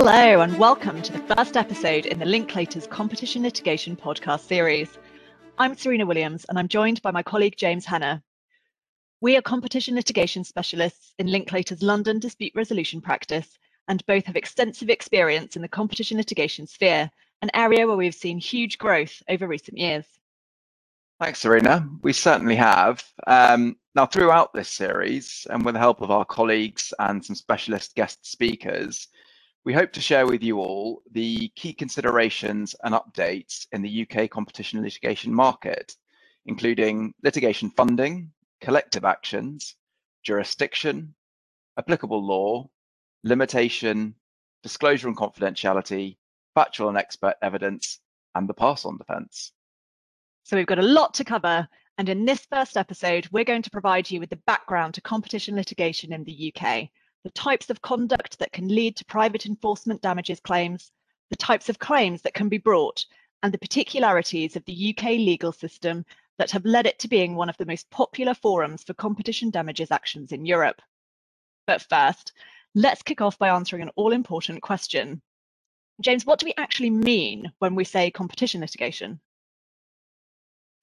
Hello, and welcome to the first episode in the Linklaters Competition Litigation podcast series. I'm Sarina Williams, and I'm joined by my colleague James Hennah. We are competition litigation specialists in Linklaters London dispute resolution practice, and both have extensive experience in the competition litigation sphere, an area where we've seen huge growth over recent years. Thanks, Sarina. We certainly have. Um, now, throughout this series, and with the help of our colleagues and some specialist guest speakers, we hope to share with you all the key considerations and updates in the UK competition litigation market, including litigation funding, collective actions, jurisdiction, applicable law, limitation, disclosure and confidentiality, factual and expert evidence, and the pass-on defence. So we've got a lot to cover, and in this first episode, we're going to provide you with the background to competition litigation in the UK, the types of conduct that can lead to private enforcement damages claims, the types of claims that can be brought, and the particularities of the UK legal system that have led it to being one of the most popular forums for competition damages actions in Europe. But first, let's kick off by answering an all important question. James, what do we actually mean when we say competition litigation?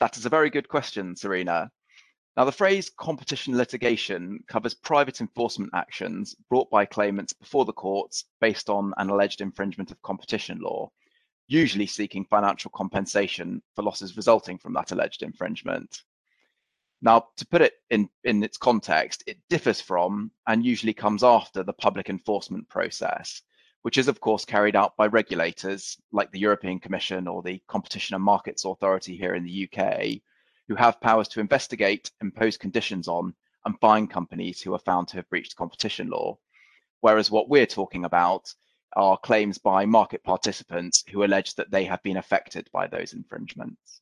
That is a very good question, Sarina. Now, the phrase competition litigation covers private enforcement actions brought by claimants before the courts based on an alleged infringement of competition law, usually seeking financial compensation for losses resulting from that alleged infringement. Now, to put it in, in its context, it differs from and usually comes after the public enforcement process, which is, of course, carried out by regulators like the European Commission or the Competition and Markets Authority here in the UK, who have powers to investigate, impose conditions on, and fine companies who are found to have breached competition law. Whereas what we're talking about are claims by market participants who allege that they have been affected by those infringements.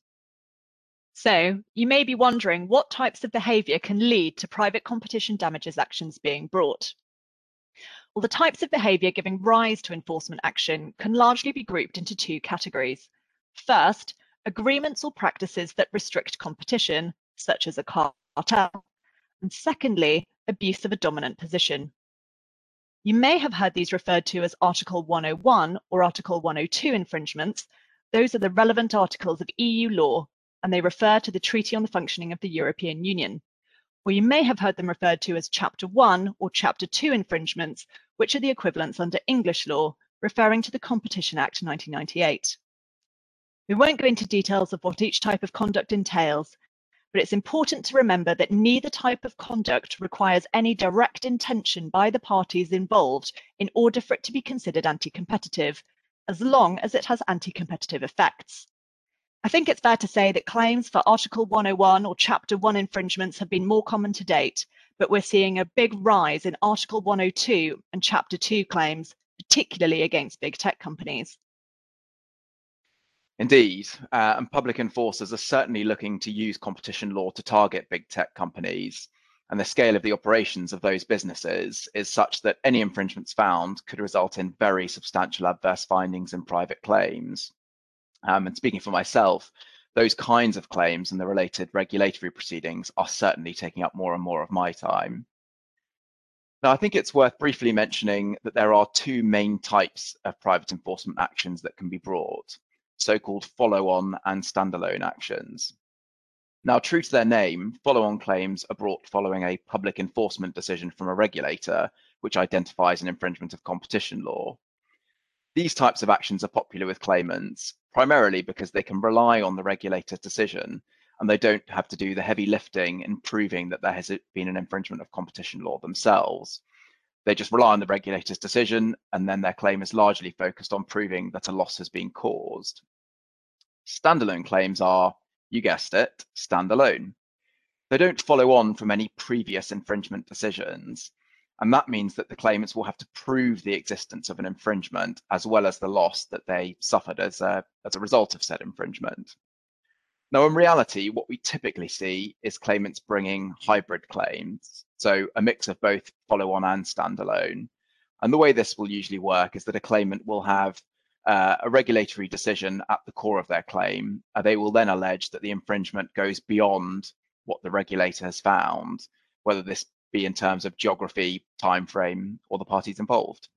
So, you may be wondering what types of behaviour can lead to private competition damages actions being brought. Well, the types of behaviour giving rise to enforcement action can largely be grouped into two categories. First, agreements or practices that restrict competition, such as a cartel, and secondly, abuse of a dominant position. You may have heard these referred to as Article 101 or Article 102 infringements. Those are the relevant articles of EU law, and they refer to the Treaty on the Functioning of the European Union. Or you may have heard them referred to as Chapter 1 or Chapter 2 infringements, which are the equivalents under English law, referring to the Competition Act 1998. We won't go into details of what each type of conduct entails, but it's important to remember that neither type of conduct requires any direct intention by the parties involved in order for it to be considered anti-competitive, as long as it has anti-competitive effects. I think it's fair to say that claims for Article 101 or Chapter 1 infringements have been more common to date, but we're seeing a big rise in Article 102 and Chapter 2 claims, particularly against big tech companies. Indeed, uh, and public enforcers are certainly looking to use competition law to target big tech companies. And the scale of the operations of those businesses is such that any infringements found could result in very substantial adverse findings in private claims. Um, and speaking for myself, those kinds of claims and the related regulatory proceedings are certainly taking up more and more of my time. Now, I think it's worth briefly mentioning that there are two main types of private enforcement actions that can be brought so-called follow-on and standalone actions. Now, true to their name, follow-on claims are brought following a public enforcement decision from a regulator, which identifies an infringement of competition law. These types of actions are popular with claimants, primarily because they can rely on the regulator's decision and they don't have to do the heavy lifting in proving that there has been an infringement of competition law themselves. They just rely on the regulator's decision, and then their claim is largely focused on proving that a loss has been caused. Standalone claims are, you guessed it, standalone. They don't follow on from any previous infringement decisions, and that means that the claimants will have to prove the existence of an infringement as well as the loss that they suffered as a, as a result of said infringement. Now, in reality, what we typically see is claimants bringing hybrid claims, so a mix of both follow on and standalone. And the way this will usually work is that a claimant will have uh, a regulatory decision at the core of their claim. Uh, they will then allege that the infringement goes beyond what the regulator has found, whether this be in terms of geography, time frame, or the parties involved.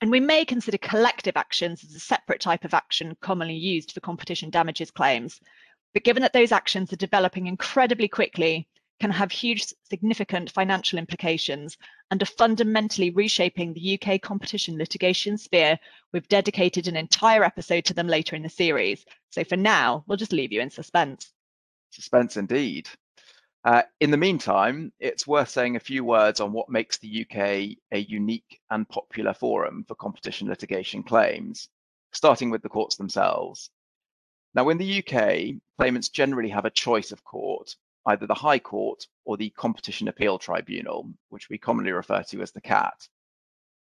And we may consider collective actions as a separate type of action commonly used for competition damages claims. But given that those actions are developing incredibly quickly, can have huge significant financial implications and are fundamentally reshaping the UK competition litigation sphere, we've dedicated an entire episode to them later in the series. So for now, we'll just leave you in suspense. Suspense indeed. Uh, in the meantime, it's worth saying a few words on what makes the UK a unique and popular forum for competition litigation claims, starting with the courts themselves. Now, in the UK, claimants generally have a choice of court, either the High Court or the Competition Appeal Tribunal, which we commonly refer to as the CAT.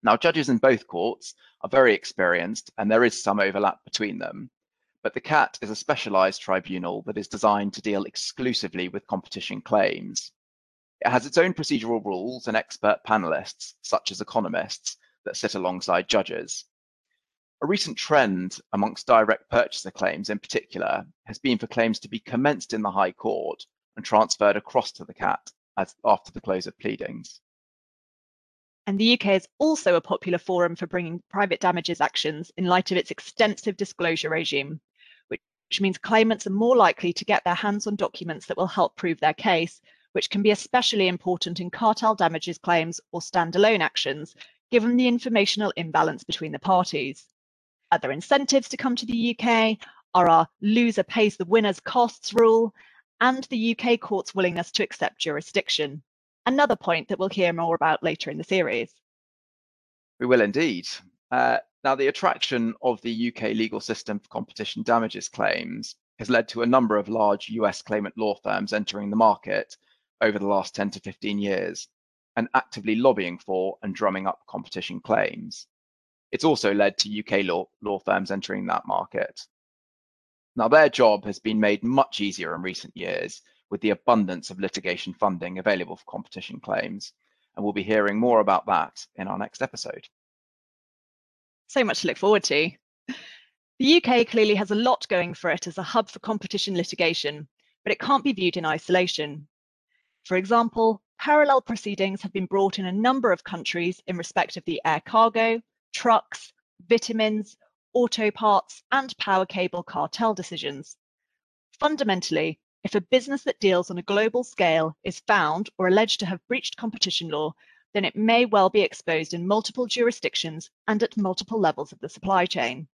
Now, judges in both courts are very experienced and there is some overlap between them, but the CAT is a specialized tribunal that is designed to deal exclusively with competition claims. It has its own procedural rules and expert panelists, such as economists, that sit alongside judges. A recent trend amongst direct purchaser claims in particular has been for claims to be commenced in the High Court and transferred across to the CAT as, after the close of pleadings. And the UK is also a popular forum for bringing private damages actions in light of its extensive disclosure regime which means claimants are more likely to get their hands on documents that will help prove their case, which can be especially important in cartel damages claims or standalone actions, given the informational imbalance between the parties. Other incentives to come to the UK are our loser pays the winner's costs rule and the UK court's willingness to accept jurisdiction, another point that we'll hear more about later in the series. We will indeed. Uh, now, the attraction of the UK legal system for competition damages claims has led to a number of large US claimant law firms entering the market over the last 10 to 15 years and actively lobbying for and drumming up competition claims. It's also led to UK law, law firms entering that market. Now, their job has been made much easier in recent years with the abundance of litigation funding available for competition claims, and we'll be hearing more about that in our next episode so much to look forward to. The UK clearly has a lot going for it as a hub for competition litigation, but it can't be viewed in isolation. For example, parallel proceedings have been brought in a number of countries in respect of the air cargo, trucks, vitamins, auto parts, and power cable cartel decisions. Fundamentally, if a business that deals on a global scale is found or alleged to have breached competition law, then it may well be exposed in multiple jurisdictions and at multiple levels of the supply chain.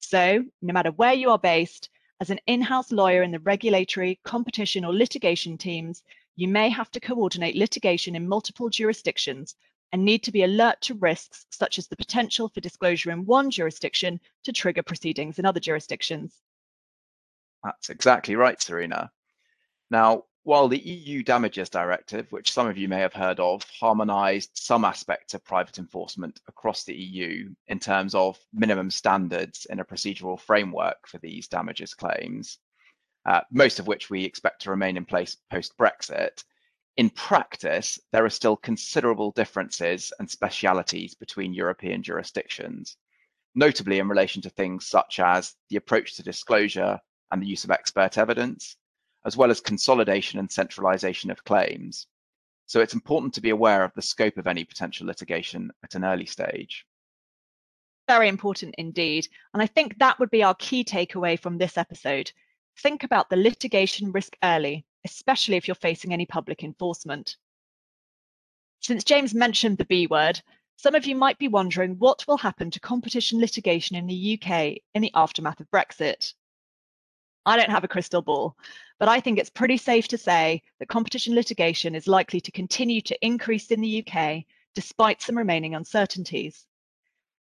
So, no matter where you are based, as an in-house lawyer in the regulatory, competition or litigation teams, you may have to coordinate litigation in multiple jurisdictions and need to be alert to risks such as the potential for disclosure in one jurisdiction to trigger proceedings in other jurisdictions. That's exactly right, Sarina. Now, while the EU Damages Directive, which some of you may have heard of, harmonised some aspects of private enforcement across the EU in terms of minimum standards in a procedural framework for these damages claims, uh, most of which we expect to remain in place post Brexit, in practice, there are still considerable differences and specialities between European jurisdictions, notably in relation to things such as the approach to disclosure and the use of expert evidence as well as consolidation and centralization of claims. So it's important to be aware of the scope of any potential litigation at an early stage. Very important indeed. And I think that would be our key takeaway from this episode. Think about the litigation risk early, especially if you're facing any public enforcement. Since James mentioned the B word, some of you might be wondering what will happen to competition litigation in the UK in the aftermath of Brexit. I don't have a crystal ball, but I think it's pretty safe to say that competition litigation is likely to continue to increase in the UK despite some remaining uncertainties.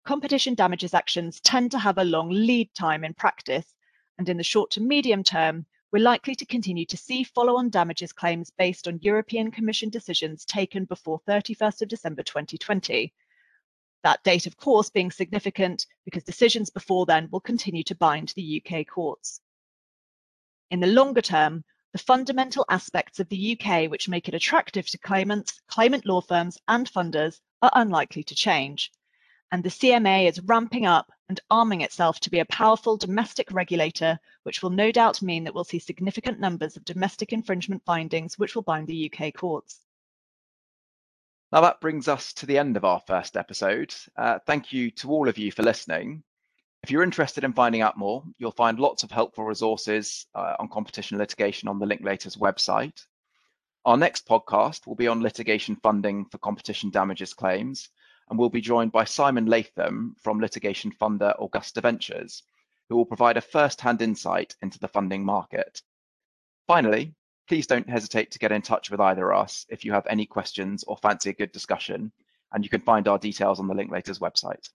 Competition damages actions tend to have a long lead time in practice, and in the short to medium term, we're likely to continue to see follow-on damages claims based on European Commission decisions taken before 31st of December 2020. That date, of course, being significant because decisions before then will continue to bind the UK courts. In the longer term, the fundamental aspects of the UK which make it attractive to claimants, claimant law firms, and funders are unlikely to change. And the CMA is ramping up and arming itself to be a powerful domestic regulator, which will no doubt mean that we'll see significant numbers of domestic infringement findings which will bind the UK courts. Now that brings us to the end of our first episode. Uh, thank you to all of you for listening. If you're interested in finding out more, you'll find lots of helpful resources uh, on competition litigation on the Linklaters website. Our next podcast will be on litigation funding for competition damages claims, and we'll be joined by Simon Latham from litigation funder Augusta Ventures, who will provide a first-hand insight into the funding market. Finally, please don't hesitate to get in touch with either of us if you have any questions or fancy a good discussion, and you can find our details on the Linklaters website.